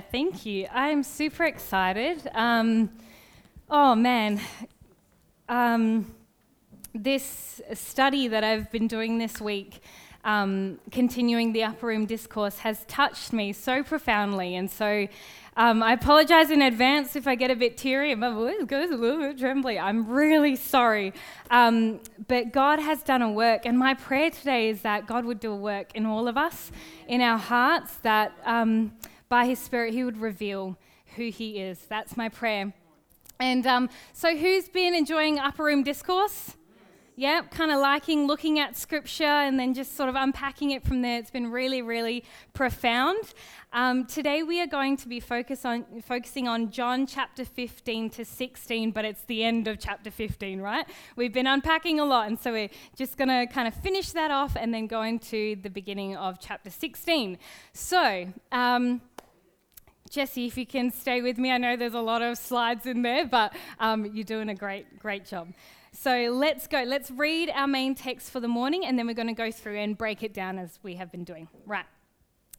Thank you. I'm super excited. Um, oh man, um, this study that I've been doing this week, um, continuing the upper room discourse, has touched me so profoundly. And so um, I apologize in advance if I get a bit teary and my voice goes a little bit trembly. I'm really sorry. Um, but God has done a work, and my prayer today is that God would do a work in all of us, in our hearts, that um, by His Spirit He would reveal who He is. That's my prayer. And um, so, who's been enjoying upper room discourse? Yeah, kind of liking looking at scripture and then just sort of unpacking it from there. It's been really, really profound. Um, today we are going to be focus on, focusing on John chapter 15 to 16, but it's the end of chapter 15, right? We've been unpacking a lot, and so we're just going to kind of finish that off and then go into the beginning of chapter 16. So, um, Jesse, if you can stay with me, I know there's a lot of slides in there, but um, you're doing a great, great job. So let's go. Let's read our main text for the morning, and then we're going to go through and break it down as we have been doing. Right.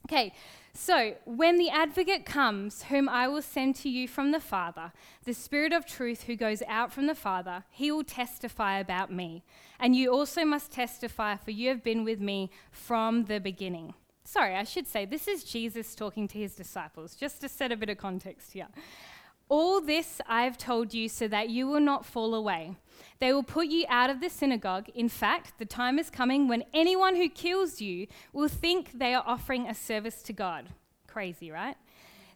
Okay, so when the advocate comes, whom I will send to you from the Father, the Spirit of truth who goes out from the Father, he will testify about me. And you also must testify, for you have been with me from the beginning. Sorry, I should say, this is Jesus talking to his disciples, just to set a bit of context here. All this I've told you so that you will not fall away. They will put you out of the synagogue. In fact, the time is coming when anyone who kills you will think they are offering a service to God. Crazy, right?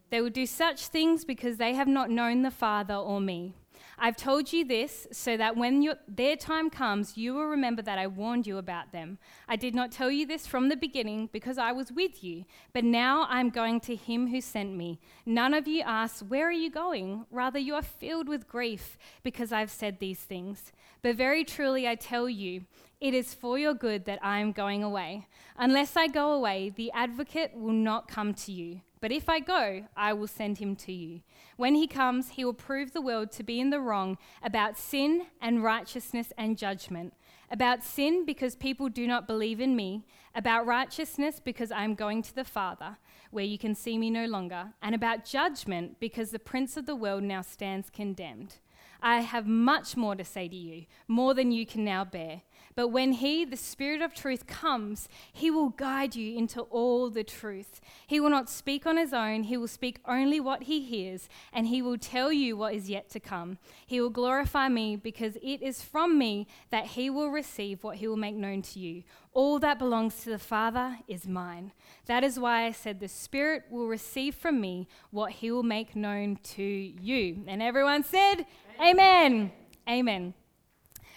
They will do such things because they have not known the Father or me. I've told you this so that when your, their time comes, you will remember that I warned you about them. I did not tell you this from the beginning because I was with you, but now I'm going to him who sent me. None of you asks, Where are you going? Rather, you are filled with grief because I've said these things. But very truly, I tell you, it is for your good that I am going away. Unless I go away, the advocate will not come to you. But if I go, I will send him to you. When he comes, he will prove the world to be in the wrong about sin and righteousness and judgment. About sin, because people do not believe in me. About righteousness, because I am going to the Father, where you can see me no longer. And about judgment, because the prince of the world now stands condemned. I have much more to say to you, more than you can now bear. But when He, the Spirit of truth, comes, He will guide you into all the truth. He will not speak on His own, He will speak only what He hears, and He will tell you what is yet to come. He will glorify me because it is from me that He will receive what He will make known to you. All that belongs to the Father is mine. That is why I said, The Spirit will receive from me what He will make known to you. And everyone said, Amen. Amen. Amen.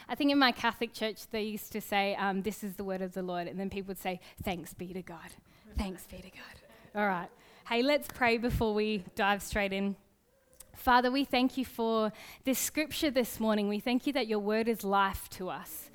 I think in my Catholic church, they used to say, um, This is the word of the Lord. And then people would say, Thanks be to God. Thanks be to God. All right. Hey, let's pray before we dive straight in. Father, we thank you for this scripture this morning. We thank you that your word is life to us.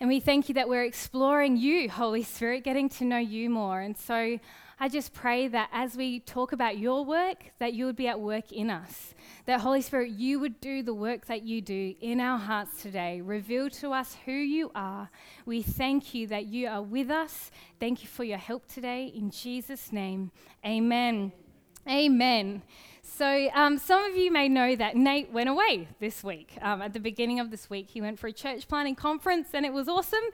And we thank you that we're exploring you, Holy Spirit, getting to know you more. And so I just pray that as we talk about your work, that you would be at work in us. That, Holy Spirit, you would do the work that you do in our hearts today. Reveal to us who you are. We thank you that you are with us. Thank you for your help today. In Jesus' name, amen. Amen. So, um, some of you may know that Nate went away this week. Um, at the beginning of this week, he went for a church planting conference and it was awesome.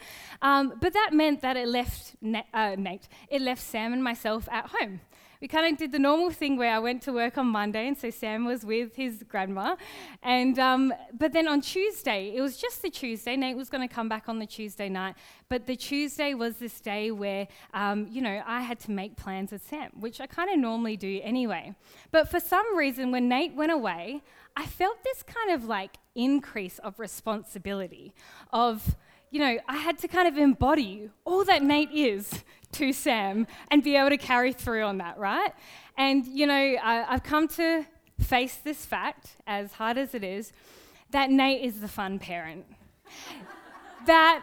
Um, but that meant that it left Na- uh, Nate, it left Sam and myself at home we kind of did the normal thing where I went to work on Monday, and so Sam was with his grandma. And um, but then on Tuesday, it was just the Tuesday. Nate was going to come back on the Tuesday night, but the Tuesday was this day where um, you know I had to make plans with Sam, which I kind of normally do anyway. But for some reason, when Nate went away, I felt this kind of like increase of responsibility of you know, I had to kind of embody all that Nate is to Sam and be able to carry through on that, right? And, you know, I, I've come to face this fact, as hard as it is, that Nate is the fun parent. that,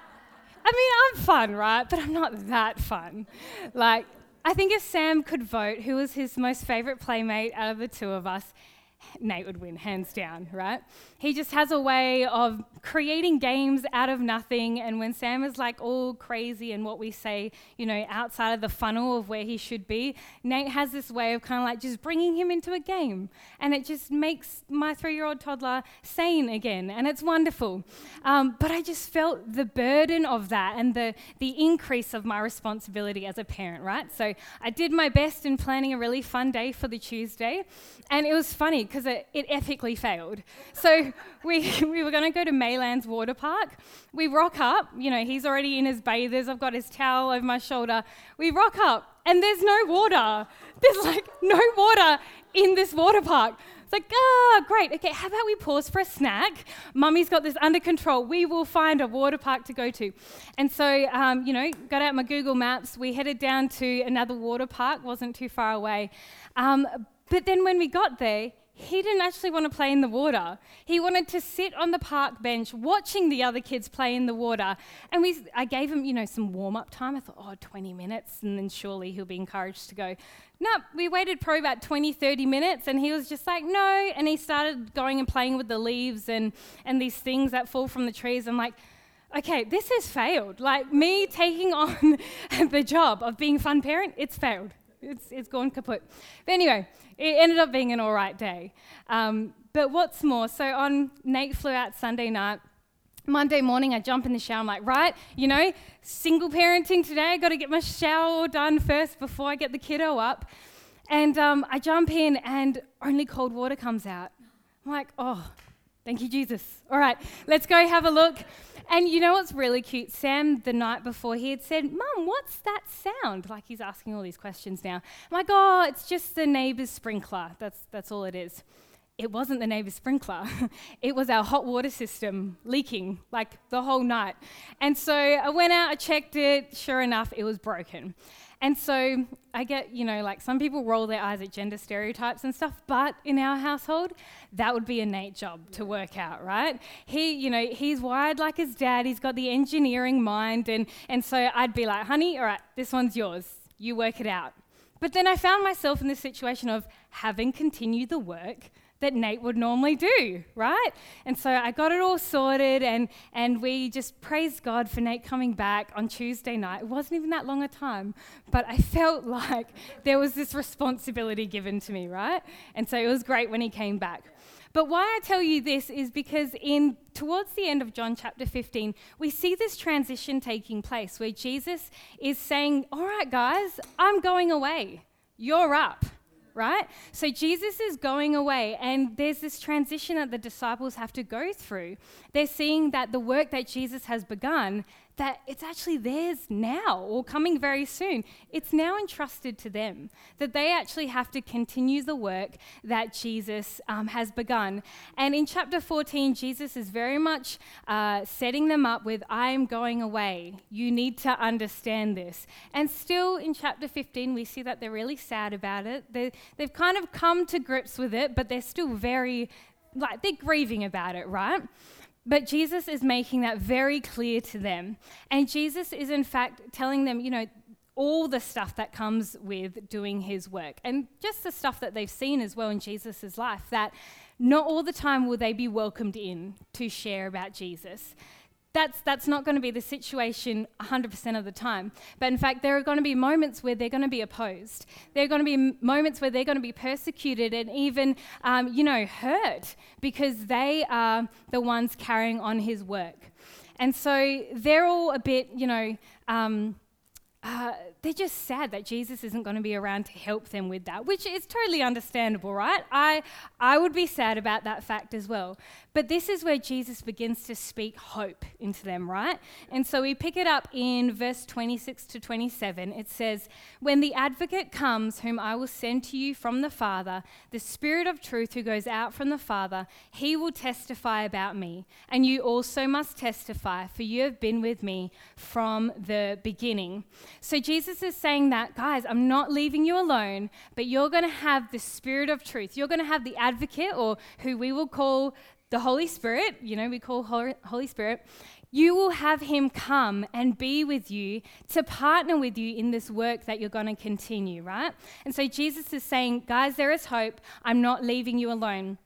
I mean, I'm fun, right? But I'm not that fun. Like, I think if Sam could vote who was his most favorite playmate out of the two of us, Nate would win, hands down, right? He just has a way of creating games out of nothing. And when Sam is like all crazy and what we say, you know, outside of the funnel of where he should be, Nate has this way of kind of like just bringing him into a game. And it just makes my three year old toddler sane again. And it's wonderful. Um, but I just felt the burden of that and the, the increase of my responsibility as a parent, right? So I did my best in planning a really fun day for the Tuesday. And it was funny because it, it epically failed. So we, we were going to go to Maylands Water Park. We rock up, you know, he's already in his bathers. I've got his towel over my shoulder. We rock up, and there's no water. There's like no water in this water park. It's like, ah, oh, great. Okay, how about we pause for a snack? Mummy's got this under control. We will find a water park to go to. And so, um, you know, got out my Google Maps. We headed down to another water park, wasn't too far away. Um, but then when we got there, he didn't actually want to play in the water. He wanted to sit on the park bench watching the other kids play in the water. And we, I gave him, you know, some warm up time. I thought, oh, 20 minutes, and then surely he'll be encouraged to go. No, we waited probably about 20, 30 minutes, and he was just like, no. And he started going and playing with the leaves and, and these things that fall from the trees. I'm like, okay, this has failed. Like me taking on the job of being fun parent, it's failed. It's, it's gone kaput. But anyway, it ended up being an all right day. Um, but what's more, so on Nate flew out Sunday night. Monday morning, I jump in the shower. I'm like, right, you know, single parenting today. I got to get my shower done first before I get the kiddo up. And um, I jump in, and only cold water comes out. I'm like, oh, thank you, Jesus. All right, let's go have a look. And you know what's really cute? Sam, the night before, he had said, Mum, what's that sound? Like he's asking all these questions now. I'm like, oh, it's just the neighbour's sprinkler. That's, that's all it is. It wasn't the neighbour's sprinkler. it was our hot water system leaking like the whole night. And so I went out, I checked it. Sure enough, it was broken. And so I get, you know, like some people roll their eyes at gender stereotypes and stuff, but in our household, that would be a Nate job to work out, right? He, you know, he's wired like his dad, he's got the engineering mind, and, and so I'd be like, honey, all right, this one's yours, you work it out. But then I found myself in this situation of having continued the work that Nate would normally do, right? And so I got it all sorted and, and we just praised God for Nate coming back on Tuesday night. It wasn't even that long a time, but I felt like there was this responsibility given to me, right? And so it was great when he came back. But why I tell you this is because in towards the end of John chapter 15, we see this transition taking place where Jesus is saying, "All right, guys, I'm going away. You're up." Right? So Jesus is going away, and there's this transition that the disciples have to go through. They're seeing that the work that Jesus has begun that it's actually theirs now or coming very soon. It's now entrusted to them, that they actually have to continue the work that Jesus um, has begun. And in chapter 14, Jesus is very much uh, setting them up with, I am going away. You need to understand this. And still in chapter 15, we see that they're really sad about it. they they've kind of come to grips with it, but they're still very, like, they're grieving about it, right? But Jesus is making that very clear to them. And Jesus is, in fact, telling them, you know, all the stuff that comes with doing his work and just the stuff that they've seen as well in Jesus' life that not all the time will they be welcomed in to share about Jesus that's, that's not going to be the situation 100% of the time. But in fact, there are going to be moments where they're going to be opposed. There are going to be moments where they're going to be persecuted and even, um, you know, hurt because they are the ones carrying on his work. And so they're all a bit, you know, um, uh, they're just sad that Jesus isn't going to be around to help them with that, which is totally understandable, right? I, I would be sad about that fact as well. But this is where Jesus begins to speak hope into them, right? And so we pick it up in verse 26 to 27. It says, When the advocate comes, whom I will send to you from the Father, the Spirit of truth who goes out from the Father, he will testify about me. And you also must testify, for you have been with me from the beginning. So Jesus is saying that, guys, I'm not leaving you alone, but you're going to have the Spirit of truth. You're going to have the advocate, or who we will call the Holy Spirit, you know, we call Holy Spirit, you will have him come and be with you to partner with you in this work that you're going to continue, right? And so Jesus is saying, guys, there is hope. I'm not leaving you alone.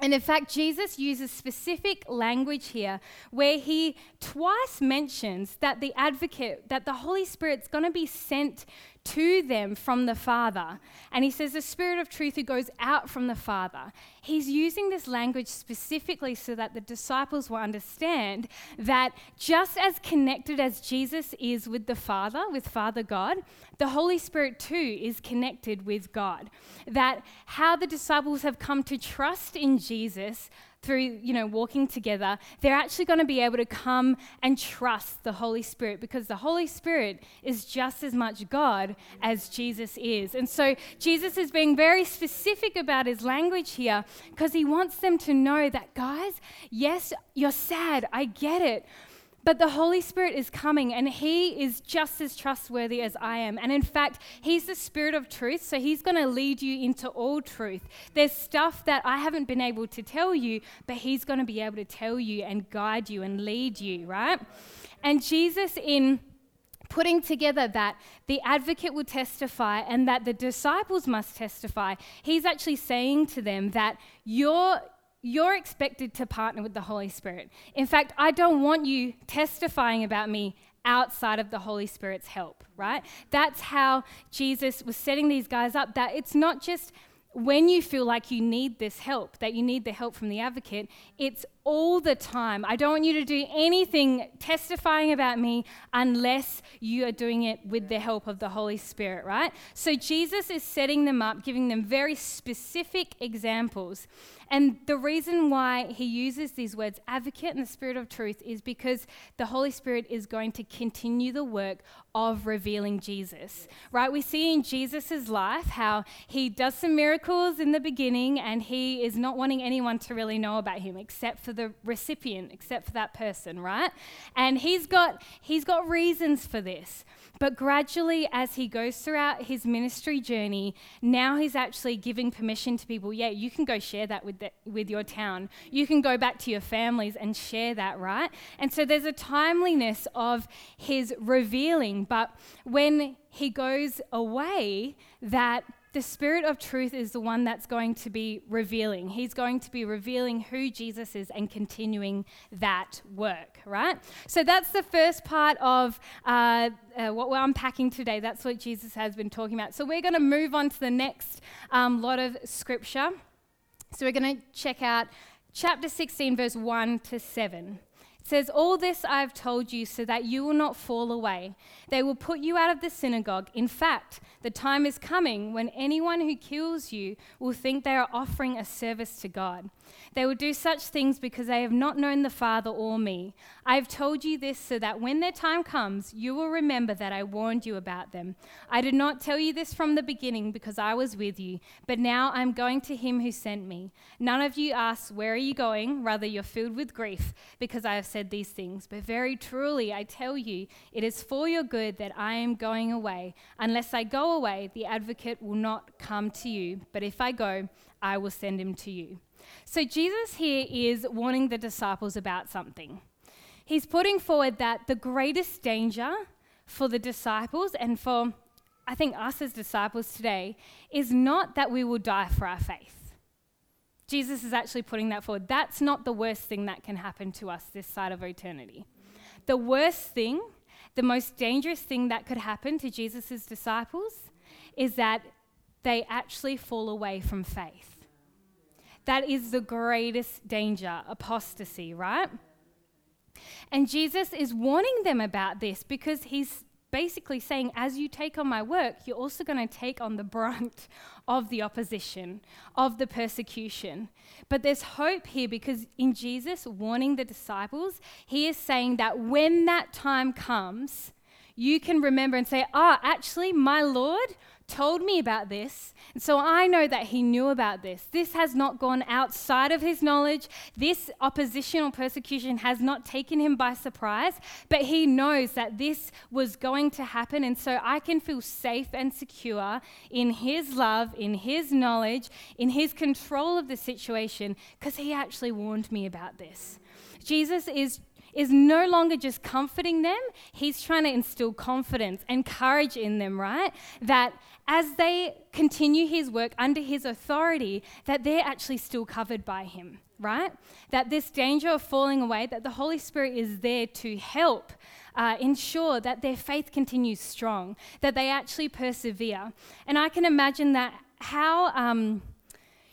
And in fact, Jesus uses specific language here where he twice mentions that the advocate, that the Holy Spirit's going to be sent to them from the Father. And he says, the Spirit of truth who goes out from the Father. He's using this language specifically so that the disciples will understand that just as connected as Jesus is with the Father, with Father God, the Holy Spirit too is connected with God. That how the disciples have come to trust in Jesus through, you know, walking together, they're actually going to be able to come and trust the Holy Spirit because the Holy Spirit is just as much God as Jesus is. And so Jesus is being very specific about his language here because he wants them to know that, guys, yes, you're sad. I get it. But the Holy Spirit is coming and He is just as trustworthy as I am. And in fact, He's the Spirit of truth, so He's going to lead you into all truth. There's stuff that I haven't been able to tell you, but He's going to be able to tell you and guide you and lead you, right? And Jesus, in putting together that the advocate will testify and that the disciples must testify, he's actually saying to them that you're you're expected to partner with the Holy Spirit. In fact, I don't want you testifying about me outside of the Holy Spirit's help, right? That's how Jesus was setting these guys up, that it's not just when you feel like you need this help, that you need the help from the advocate, it's all the time. I don't want you to do anything testifying about me unless you are doing it with the help of the Holy Spirit, right? So Jesus is setting them up, giving them very specific examples. And the reason why he uses these words, advocate and the spirit of truth, is because the Holy Spirit is going to continue the work of revealing Jesus, right? We see in Jesus' life how he does some miracles in the beginning and he is not wanting anyone to really know about him except for the recipient, except for that person, right? And he's got, he's got reasons for this. But gradually, as he goes throughout his ministry journey, now he's actually giving permission to people yeah, you can go share that with, the, with your town. You can go back to your families and share that, right? And so there's a timeliness of his revealing. But when he goes away, that the Spirit of truth is the one that's going to be revealing. He's going to be revealing who Jesus is and continuing that work, right? So that's the first part of uh, uh, what we're unpacking today. That's what Jesus has been talking about. So we're going to move on to the next um, lot of scripture. So we're going to check out chapter 16, verse 1 to 7 says, All this I have told you so that you will not fall away. They will put you out of the synagogue. In fact, the time is coming when anyone who kills you will think they are offering a service to God. They will do such things because they have not known the Father or me. I have told you this so that when their time comes, you will remember that I warned you about them. I did not tell you this from the beginning because I was with you, but now I am going to him who sent me. None of you asks, Where are you going? Rather, you're filled with grief because I have said these things. But very truly, I tell you, it is for your good that I am going away. Unless I go away, the advocate will not come to you. But if I go, I will send him to you. So Jesus here is warning the disciples about something. He's putting forward that the greatest danger for the disciples and for, I think, us as disciples today is not that we will die for our faith. Jesus is actually putting that forward. That's not the worst thing that can happen to us this side of eternity. The worst thing, the most dangerous thing that could happen to Jesus' disciples is that they actually fall away from faith. That is the greatest danger, apostasy, right? And Jesus is warning them about this because he's basically saying, as you take on my work, you're also going to take on the brunt of the opposition, of the persecution. But there's hope here because in Jesus warning the disciples, he is saying that when that time comes, you can remember and say, ah, oh, actually, my Lord told me about this. And so I know that he knew about this. This has not gone outside of his knowledge. This opposition or persecution has not taken him by surprise, but he knows that this was going to happen. And so I can feel safe and secure in his love, in his knowledge, in his control of the situation, because he actually warned me about this. Jesus is is no longer just comforting them, he's trying to instill confidence and courage in them, right? That as they continue his work under his authority, that they're actually still covered by him, right? That this danger of falling away, that the Holy Spirit is there to help uh, ensure that their faith continues strong, that they actually persevere. And I can imagine that how. Um,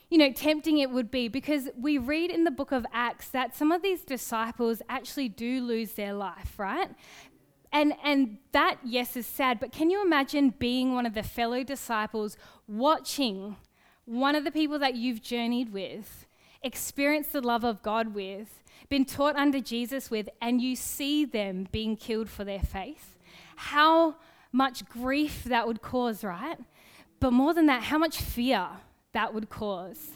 you know, tempting it would be because we read in the book of Acts that some of these disciples actually do lose their life, right? And, and that, yes, is sad, but can you imagine being one of the fellow disciples watching one of the people that you've journeyed with, experienced the love of God with, been taught under Jesus with, and you see them being killed for their faith? How much grief that would cause, right? But more than that, how much fear that would cause.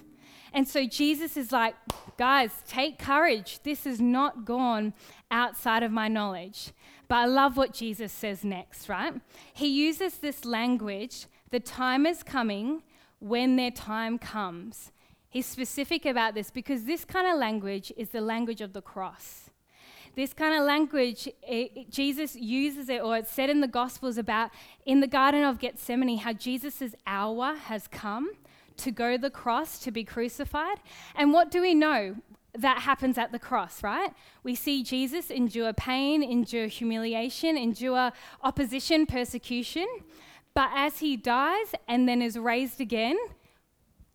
And so Jesus is like, guys, take courage. This has not gone outside of my knowledge. But I love what Jesus says next, right? He uses this language the time is coming when their time comes. He's specific about this because this kind of language is the language of the cross. This kind of language, it, it, Jesus uses it, or it's said in the Gospels about in the Garden of Gethsemane how Jesus' hour has come to go to the cross to be crucified. And what do we know? That happens at the cross, right? We see Jesus endure pain, endure humiliation, endure opposition, persecution. But as he dies and then is raised again,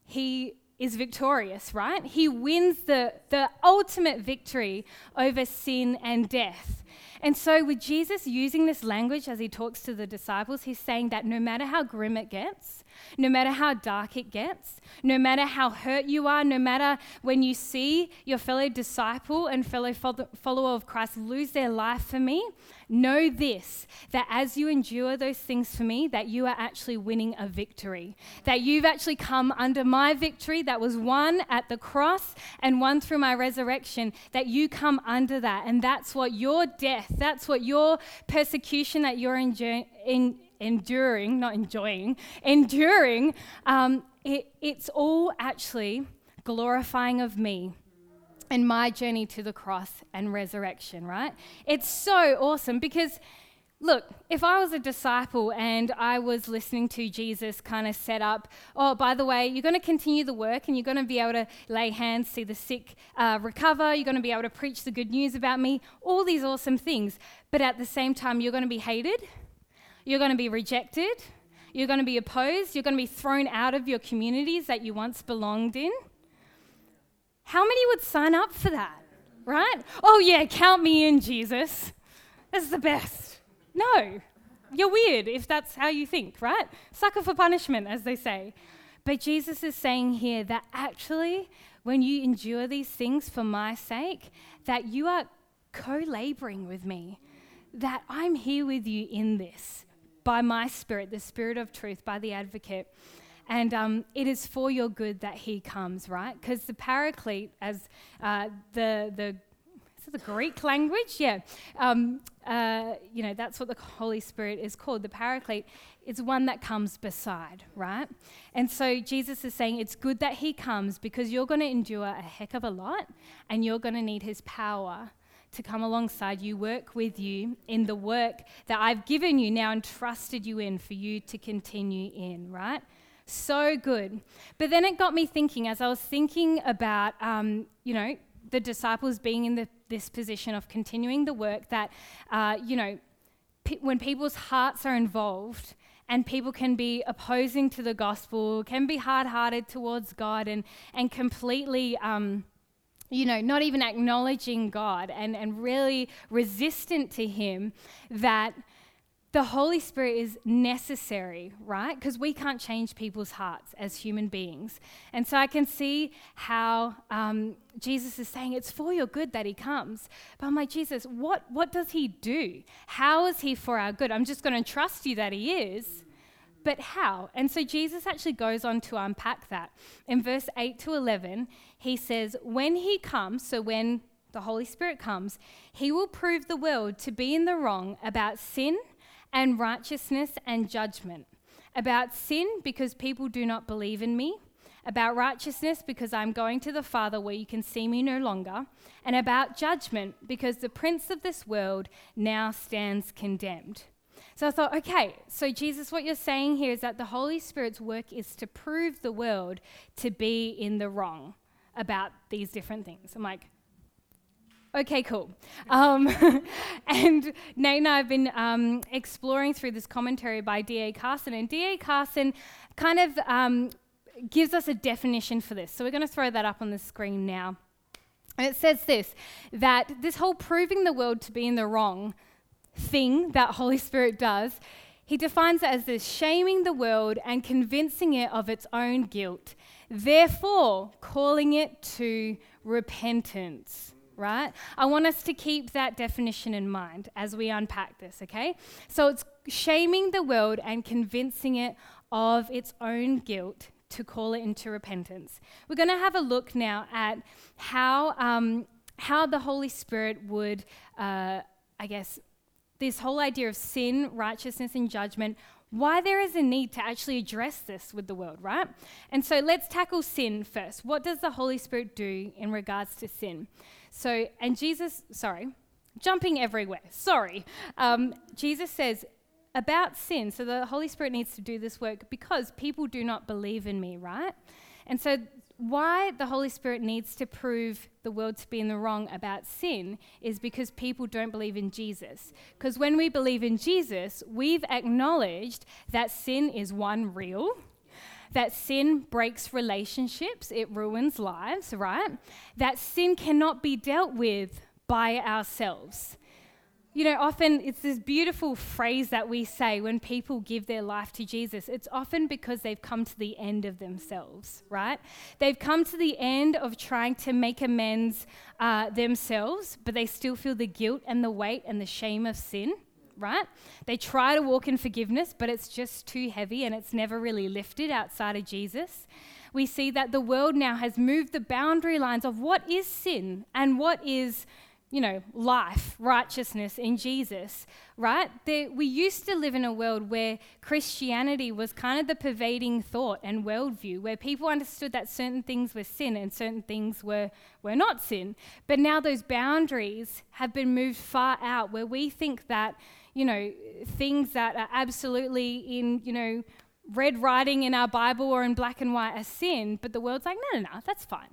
he is victorious, right? He wins the, the ultimate victory over sin and death. And so, with Jesus using this language as he talks to the disciples, he's saying that no matter how grim it gets, no matter how dark it gets, no matter how hurt you are, no matter when you see your fellow disciple and fellow follower of Christ lose their life for me, know this that as you endure those things for me, that you are actually winning a victory. That you've actually come under my victory that was won at the cross and won through my resurrection, that you come under that. And that's what your death, that's what your persecution that you're enduring. In, enduring, not enjoying, enduring, um, it, it's all actually glorifying of me and my journey to the cross and resurrection, right? It's so awesome because. Look, if I was a disciple and I was listening to Jesus kind of set up, oh, by the way, you're going to continue the work and you're going to be able to lay hands, see the sick uh, recover, you're going to be able to preach the good news about me, all these awesome things. But at the same time, you're going to be hated, you're going to be rejected. You're going to be opposed. You're going to be thrown out of your communities that you once belonged in. How many would sign up for that? Right? Oh, yeah, count me in, Jesus. That's the best. No, you're weird if that's how you think, right? Sucker for punishment, as they say. But Jesus is saying here that actually, when you endure these things for my sake, that you are co laboring with me, that I'm here with you in this by my spirit, the spirit of truth, by the advocate. And um, it is for your good that he comes, right? Because the paraclete, as uh, the, the, the Greek language? Yeah. Um, uh, you know, that's what the Holy Spirit is called. The paraclete is one that comes beside, right? And so Jesus is saying it's good that he comes because you're going to endure a heck of a lot and you're going to need his power to come alongside you, work with you in the work that I've given you now and trusted you in for you to continue in, right? So good. But then it got me thinking as I was thinking about, um, you know, the disciples being in the, this position of continuing the work that, uh, you know, when people's hearts are involved, and people can be opposing to the gospel, can be hard hearted towards God, and, and completely um, you know, not even acknowledging God and, and really resistant to Him, that the Holy Spirit is necessary, right? Because we can't change people's hearts as human beings. And so I can see how um, Jesus is saying it's for your good that He comes. But I'm like, Jesus, what, what does He do? How is He for our good? I'm just going to trust you that He is. But how? And so Jesus actually goes on to unpack that. In verse 8 to 11, he says, When he comes, so when the Holy Spirit comes, he will prove the world to be in the wrong about sin and righteousness and judgment. About sin, because people do not believe in me. about righteousness because I'm going to the Father where you can see me no longer, and about judgment because the prince of this world now stands condemned. So I thought, okay, so Jesus, what you're saying here is that the Holy Spirit's work is to prove the world to be in the wrong about these different things. I'm like, okay, cool. Um, and Nate and I have been um, exploring through this commentary by D.A. Carson, and D.A. Carson kind of um, gives us a definition for this. So we're going to throw that up on the screen now. And it says this that this whole proving the world to be in the wrong thing that Holy Spirit does, he defines it as this shaming the world and convincing it of its own guilt, therefore calling it to repentance right? I want us to keep that definition in mind as we unpack this, okay? So it's shaming the world and convincing it of its own guilt to call it into repentance. We're going to have a look now at how, um, how the Holy Spirit would, uh, I guess, this whole idea of sin, righteousness, and judgment, why there is a need to actually address this with the world, right? And so let's tackle sin first. What does the Holy Spirit do in regards to sin? So, and Jesus, sorry, jumping everywhere, sorry. Um, Jesus says about sin, so the Holy Spirit needs to do this work because people do not believe in me, right? And so, why the Holy Spirit needs to prove the world to be in the wrong about sin is because people don't believe in Jesus. Because when we believe in Jesus, we've acknowledged that sin is one real that sin breaks relationships, it ruins lives, right? That sin cannot be dealt with by ourselves. You know, often it's this beautiful phrase that we say when people give their life to Jesus. It's often because they've come to the end of themselves, right? They've come to the end of trying to make amends uh, themselves, but they still feel the guilt and the weight and the shame of sin right? They try to walk in forgiveness, but it's just too heavy and it's never really lifted outside of Jesus. We see that the world now has moved the boundary lines of what is sin and what is you know, life, righteousness in Jesus, right? There, we used to live in a world where Christianity was kind of the pervading thought and worldview, where people understood that certain things were sin and certain things were, were not sin. But now those boundaries have been moved far out, where we think that, you know, things that are absolutely in, you know, red writing in our Bible or in black and white are sin, but the world's like, no, no, no, that's fine.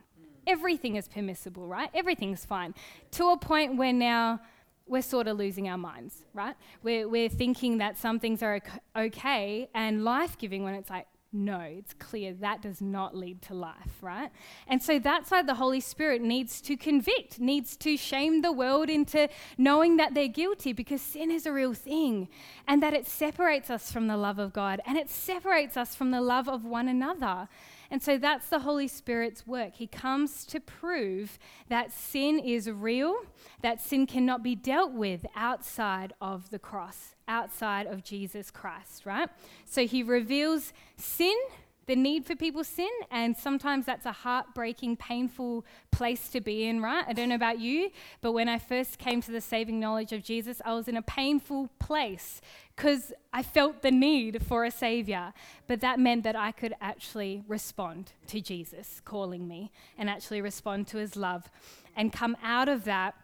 Everything is permissible, right? Everything's fine. To a point where now we're sort of losing our minds, right? We're, we're thinking that some things are okay and life giving when it's like, no, it's clear that does not lead to life, right? And so that's why the Holy Spirit needs to convict, needs to shame the world into knowing that they're guilty because sin is a real thing and that it separates us from the love of God and it separates us from the love of one another. And so that's the Holy Spirit's work. He comes to prove that sin is real, that sin cannot be dealt with outside of the cross outside of Jesus Christ, right? So he reveals sin, the need for people sin, and sometimes that's a heartbreaking, painful place to be in, right? I don't know about you, but when I first came to the saving knowledge of Jesus, I was in a painful place because I felt the need for a savior. But that meant that I could actually respond to Jesus calling me and actually respond to his love and come out of that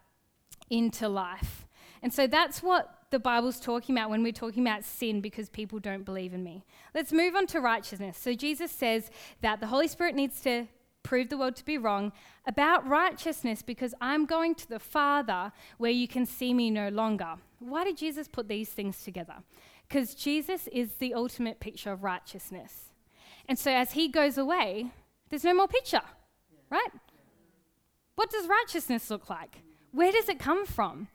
into life. And so that's what the Bible's talking about when we're talking about sin because people don't believe in me. Let's move on to righteousness. So Jesus says that the Holy Spirit needs to prove the world to be wrong about righteousness because I'm going to the Father where you can see me no longer. Why did Jesus put these things together? Because Jesus is the ultimate picture of righteousness. And so as he goes away, there's no more picture, right? What does righteousness look like? Where does it come from?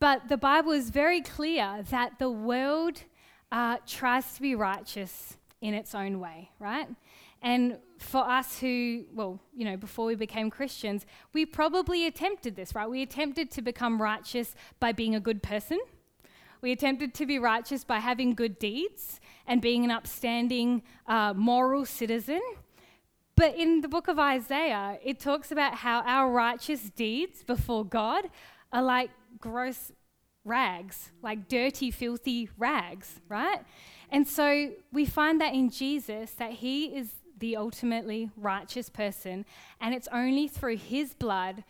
But the Bible is very clear that the world uh, tries to be righteous in its own way, right? And for us who, well, you know, before we became Christians, we probably attempted this, right? We attempted to become righteous by being a good person. We attempted to be righteous by having good deeds and being an upstanding, uh, moral citizen. But in the book of Isaiah, it talks about how our righteous deeds before God are like gross rags, like dirty, filthy rags, right? And so we find that in Jesus, that he is the ultimately righteous person, and it's only through his blood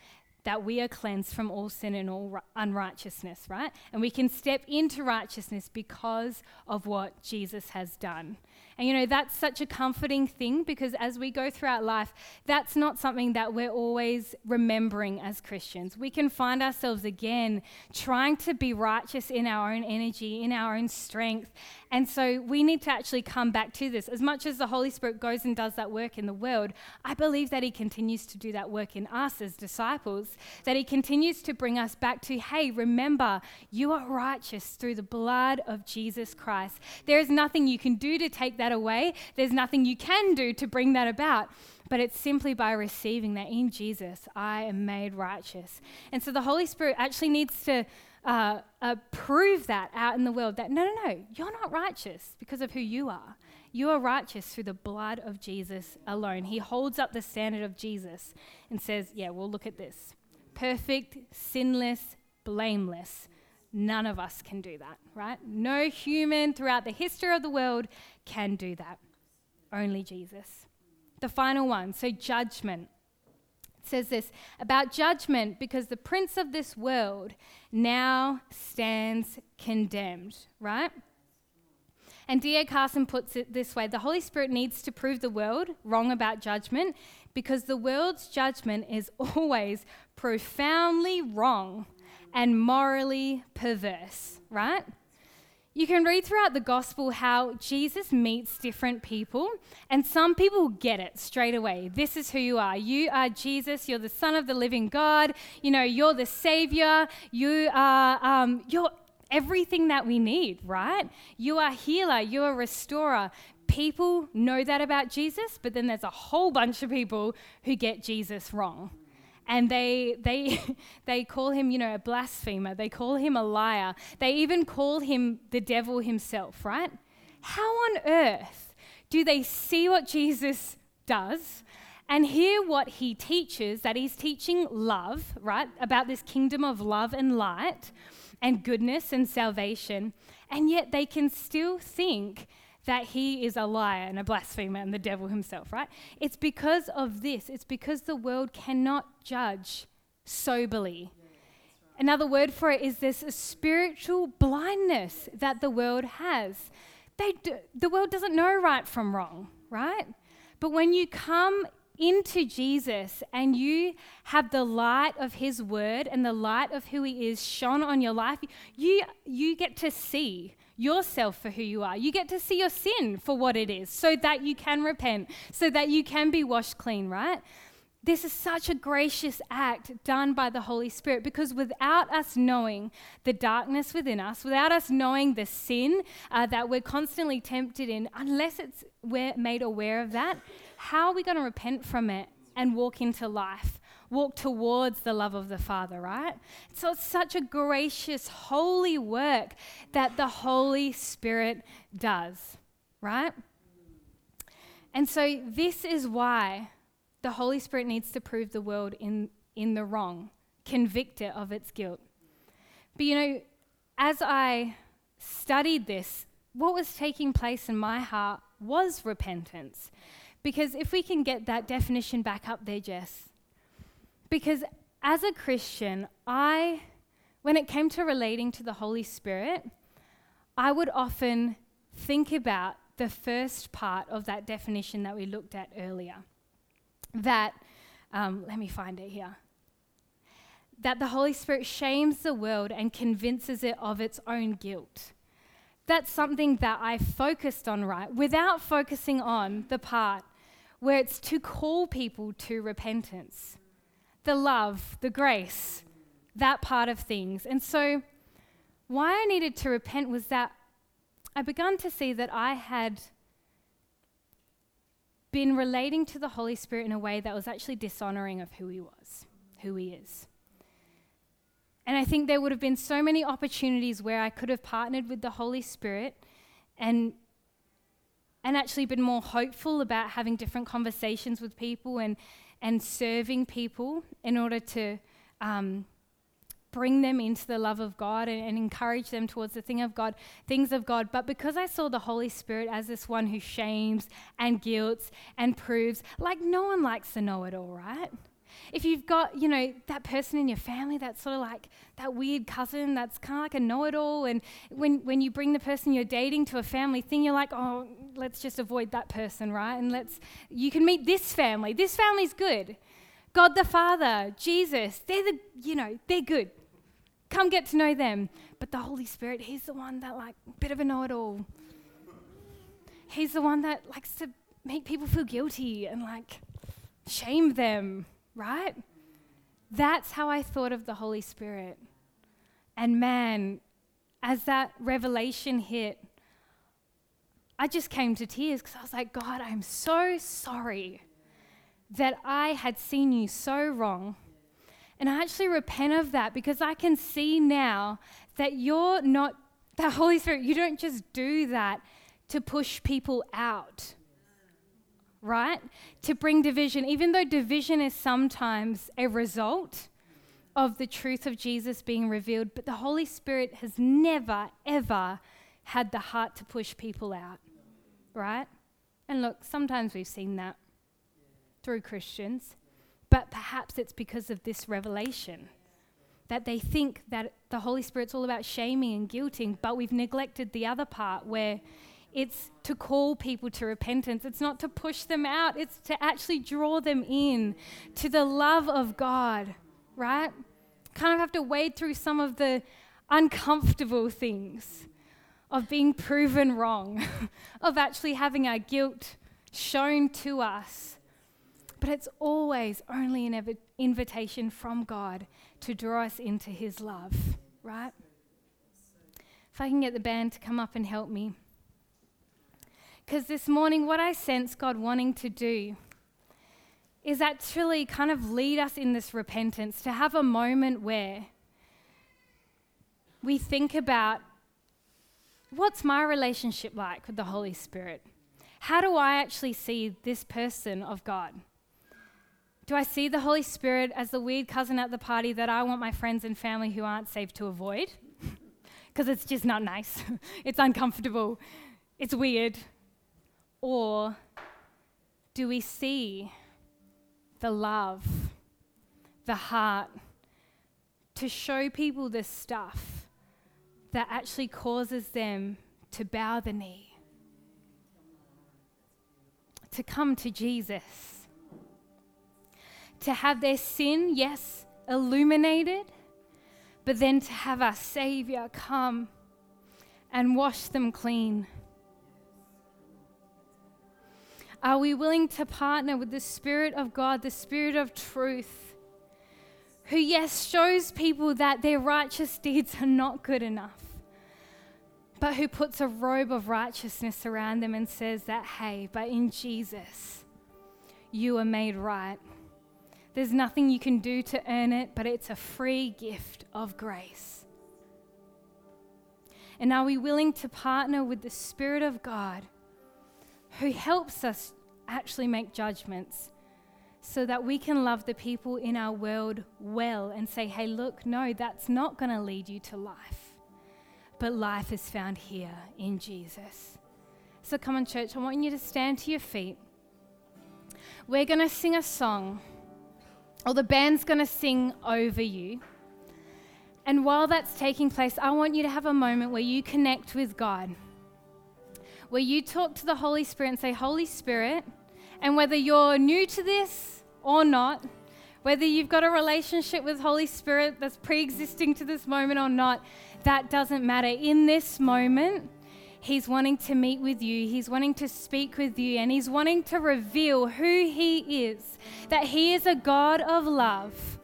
that we are cleansed from all sin and all unrighteousness, right? And we can step into righteousness because of what Jesus has done. And you know, that's such a comforting thing because as we go throughout life, that's not something that we're always remembering as Christians. We can find ourselves again trying to be righteous in our own energy, in our own strength. And so we need to actually come back to this. As much as the Holy Spirit goes and does that work in the world, I believe that He continues to do that work in us as disciples, that He continues to bring us back to, hey, remember, you are righteous through the blood of Jesus Christ. There is nothing you can do to take that away. There's nothing you can do to bring that about. But it's simply by receiving that in Jesus, I am made righteous. And so the Holy Spirit actually needs to uh, uh, prove that out in the world that no, no, no, you're not righteous because of who you are. You are righteous through the blood of Jesus alone. He holds up the standard of Jesus and says, Yeah, we'll look at this. Perfect, sinless, blameless. None of us can do that, right? No human throughout the history of the world can do that. Only Jesus. The final one, so judgment. Says this about judgment because the prince of this world now stands condemned, right? And D.A. Carson puts it this way the Holy Spirit needs to prove the world wrong about judgment because the world's judgment is always profoundly wrong and morally perverse, right? You can read throughout the gospel how Jesus meets different people, and some people get it straight away. This is who you are. You are Jesus. You're the Son of the living God. You know, you're the Savior. You are, um, you're everything that we need, right? You are healer. You are restorer. People know that about Jesus, but then there's a whole bunch of people who get Jesus wrong and they, they, they call him, you know, a blasphemer. They call him a liar. They even call him the devil himself, right? How on earth do they see what Jesus does and hear what he teaches, that he's teaching love, right? About this kingdom of love and light and goodness and salvation, and yet they can still think that he is a liar and a blasphemer and the devil himself, right? It's because of this. It's because the world cannot judge soberly. Another word for it is this spiritual blindness that the world has. They do, the world doesn't know right from wrong, right? But when you come into Jesus and you have the light of his word and the light of who he is shone on your life, you, you get to see yourself for who you are. You get to see your sin for what it is so that you can repent, so that you can be washed clean, right? This is such a gracious act done by the Holy Spirit because without us knowing the darkness within us, without us knowing the sin uh, that we're constantly tempted in, unless it's we're made aware of that, how are we going to repent from it and walk into life? Walk towards the love of the Father, right? So it's such a gracious, holy work that the Holy Spirit does, right? And so this is why the Holy Spirit needs to prove the world in, in the wrong, convict it of its guilt. But you know, as I studied this, what was taking place in my heart was repentance. Because if we can get that definition back up there, Jess, because as a Christian, I, when it came to relating to the Holy Spirit, I would often think about the first part of that definition that we looked at earlier. That, um, let me find it here. That the Holy Spirit shames the world and convinces it of its own guilt. That's something that I focused on, right? Without focusing on the part where it's to call people to repentance the love, the grace, that part of things. And so, why I needed to repent was that I began to see that I had been relating to the Holy Spirit in a way that was actually dishonoring of who He was, who He is. And I think there would have been so many opportunities where I could have partnered with the Holy Spirit and and actually been more hopeful about having different conversations with people and and serving people in order to um, bring them into the love of God and, and, encourage them towards the thing of God, things of God. But because I saw the Holy Spirit as this one who shames and guilts and proves, like no one likes to know it all, right? If you've got, you know, that person in your family that's sort of like that weird cousin that's kind of like a know it all, and when, when you bring the person you're dating to a family thing, you're like, oh, let's just avoid that person, right? And let's, you can meet this family. This family's good. God the Father, Jesus, they're the, you know, they're good. Come get to know them. But the Holy Spirit, He's the one that, like, bit of a know it all. He's the one that likes to make people feel guilty and, like, shame them right? That's how I thought of the Holy Spirit. And man, as that revelation hit, I just came to tears because I was like, God, I'm so sorry that I had seen you so wrong. And I actually repent of that because I can see now that you're not, the Holy Spirit, you don't just do that to push people out right? To bring division, even though division is sometimes a result of the truth of Jesus being revealed, but the Holy Spirit has never, ever had the heart to push people out, right? And look, sometimes we've seen that through Christians, but perhaps it's because of this revelation that they think that the Holy Spirit's all about shaming and guilting, but we've neglected the other part where it's to call people to repentance. It's not to push them out, it's to actually draw them in to the love of God, right? Kind of have to wade through some of the uncomfortable things of being proven wrong, of actually having our guilt shown to us. But it's always only an invitation from God to draw us into His love, right? If I can get the band to come up and help me. Because this morning, what I sense God wanting to do is actually kind of lead us in this repentance, to have a moment where we think about what's my relationship like with the Holy Spirit? How do I actually see this person of God? Do I see the Holy Spirit as the weird cousin at the party that I want my friends and family who aren't saved to avoid? Because it's just not nice. it's uncomfortable. It's weird. Or do we see the love, the heart to show people the stuff that actually causes them to bow the knee, to come to Jesus, to have their sin, yes, illuminated, but then to have our Savior come and wash them clean are we willing to partner with the Spirit of God, the Spirit of truth, who, yes, shows people that their righteous deeds are not good enough, but who puts a robe of righteousness around them and says that, hey, but in Jesus, you are made right. There's nothing you can do to earn it, but it's a free gift of grace. And are we willing to partner with the Spirit of God? Who helps us actually make judgments so that we can love the people in our world well and say, hey, look, no, that's not going to lead you to life. But life is found here in Jesus. So come on, church, I want you to stand to your feet. We're going to sing a song, or the band's going to sing over you. And while that's taking place, I want you to have a moment where you connect with God where you talk to the Holy Spirit and say, Holy Spirit, and whether you're new to this or not, whether you've got a relationship with Holy Spirit that's pre existing to this moment or not, that doesn't matter. In this moment, He's wanting to meet with you, He's wanting to speak with you, and He's wanting to reveal who He is that He is a God of love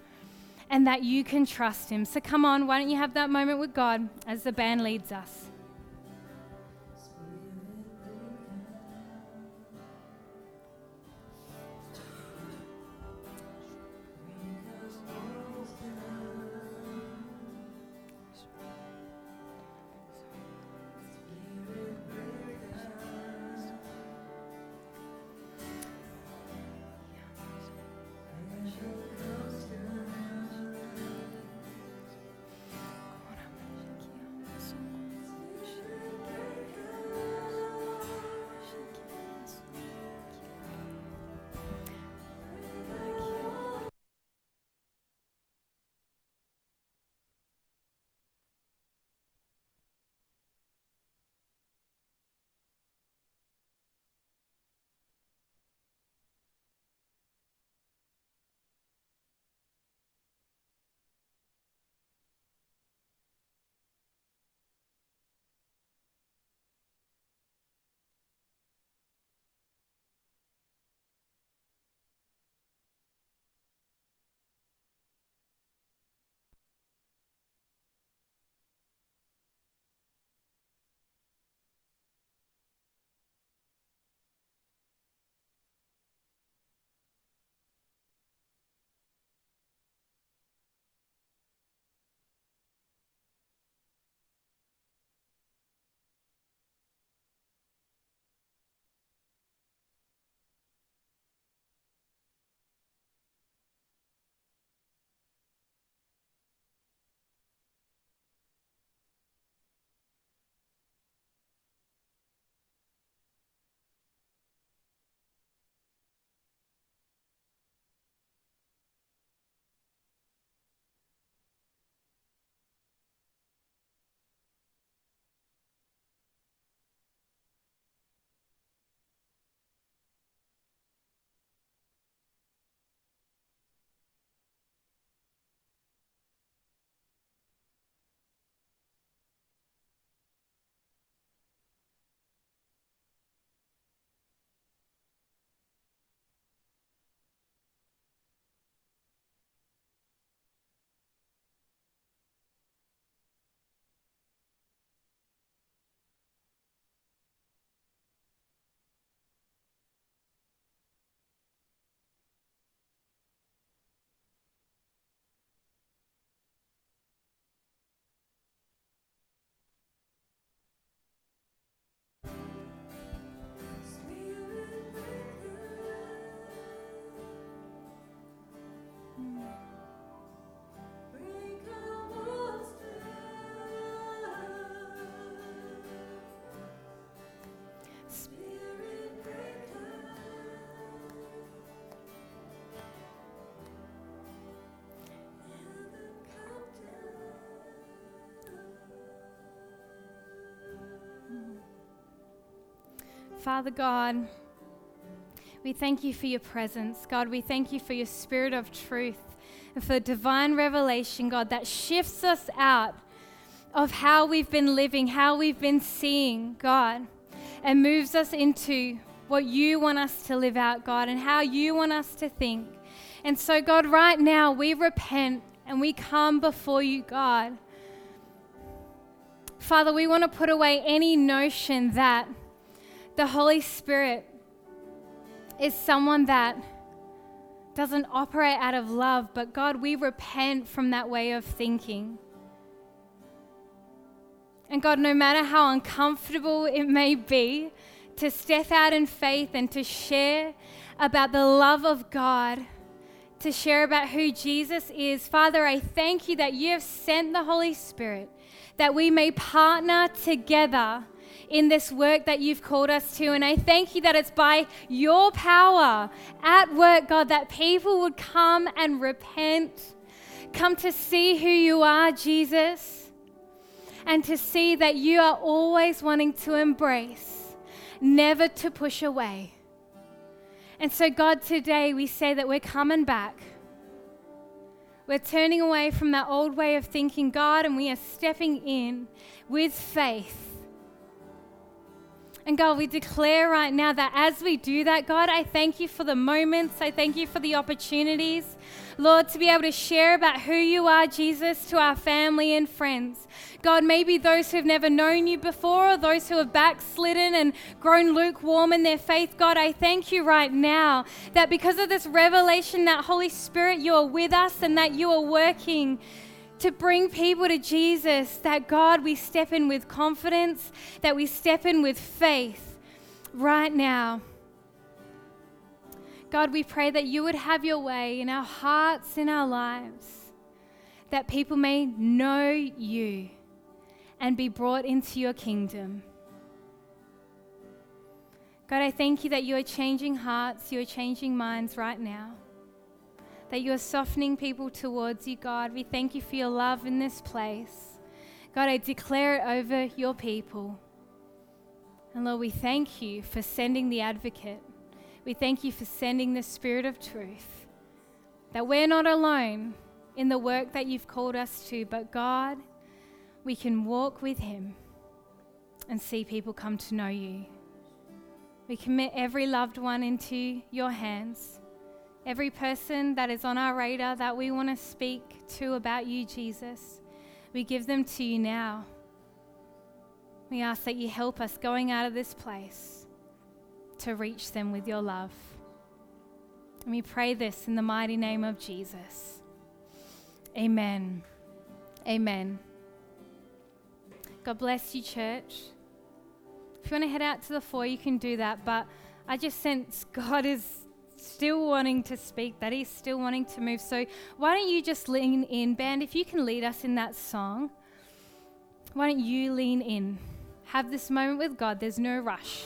and that you can trust Him. So come on, why don't you have that moment with God as the band leads us? Father God, we thank you for your presence. God, we thank you for your spirit of truth and for divine revelation, God, that shifts us out of how we've been living, how we've been seeing, God, and moves us into what you want us to live out, God, and how you want us to think. And so, God, right now we repent and we come before you, God. Father, we want to put away any notion that the Holy Spirit is someone that doesn't operate out of love, but God, we repent from that way of thinking. And God, no matter how uncomfortable it may be to step out in faith and to share about the love of God, to share about who Jesus is, Father, I thank you that you have sent the Holy Spirit that we may partner together in this work that you've called us to. And I thank you that it's by your power at work, God, that people would come and repent, come to see who you are, Jesus, and to see that you are always wanting to embrace, never to push away. And so, God, today we say that we're coming back. We're turning away from that old way of thinking, God, and we are stepping in with faith and God, we declare right now that as we do that, God, I thank you for the moments. I thank you for the opportunities, Lord, to be able to share about who you are, Jesus, to our family and friends. God, maybe those who have never known you before or those who have backslidden and grown lukewarm in their faith, God, I thank you right now that because of this revelation, that Holy Spirit, you are with us and that you are working to bring people to Jesus, that God, we step in with confidence, that we step in with faith right now. God, we pray that you would have your way in our hearts, in our lives, that people may know you and be brought into your kingdom. God, I thank you that you are changing hearts, you are changing minds right now that you are softening people towards you, God. We thank you for your love in this place. God, I declare it over your people. And Lord, we thank you for sending the advocate. We thank you for sending the Spirit of truth. That we're not alone in the work that you've called us to, but God, we can walk with Him and see people come to know you. We commit every loved one into your hands every person that is on our radar that we want to speak to about you, Jesus, we give them to you now. We ask that you help us going out of this place to reach them with your love. And we pray this in the mighty name of Jesus. Amen. Amen. God bless you, church. If you want to head out to the foyer, you can do that. But I just sense God is still wanting to speak, that He's still wanting to move. So why don't you just lean in, band? If you can lead us in that song, why don't you lean in? Have this moment with God. There's no rush.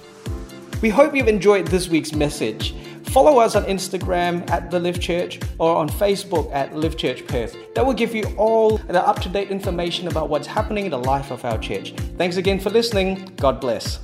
We hope you've enjoyed this week's message. Follow us on Instagram at The Live Church or on Facebook at Live Church Perth. That will give you all the up to date information about what's happening in the life of our church. Thanks again for listening. God bless.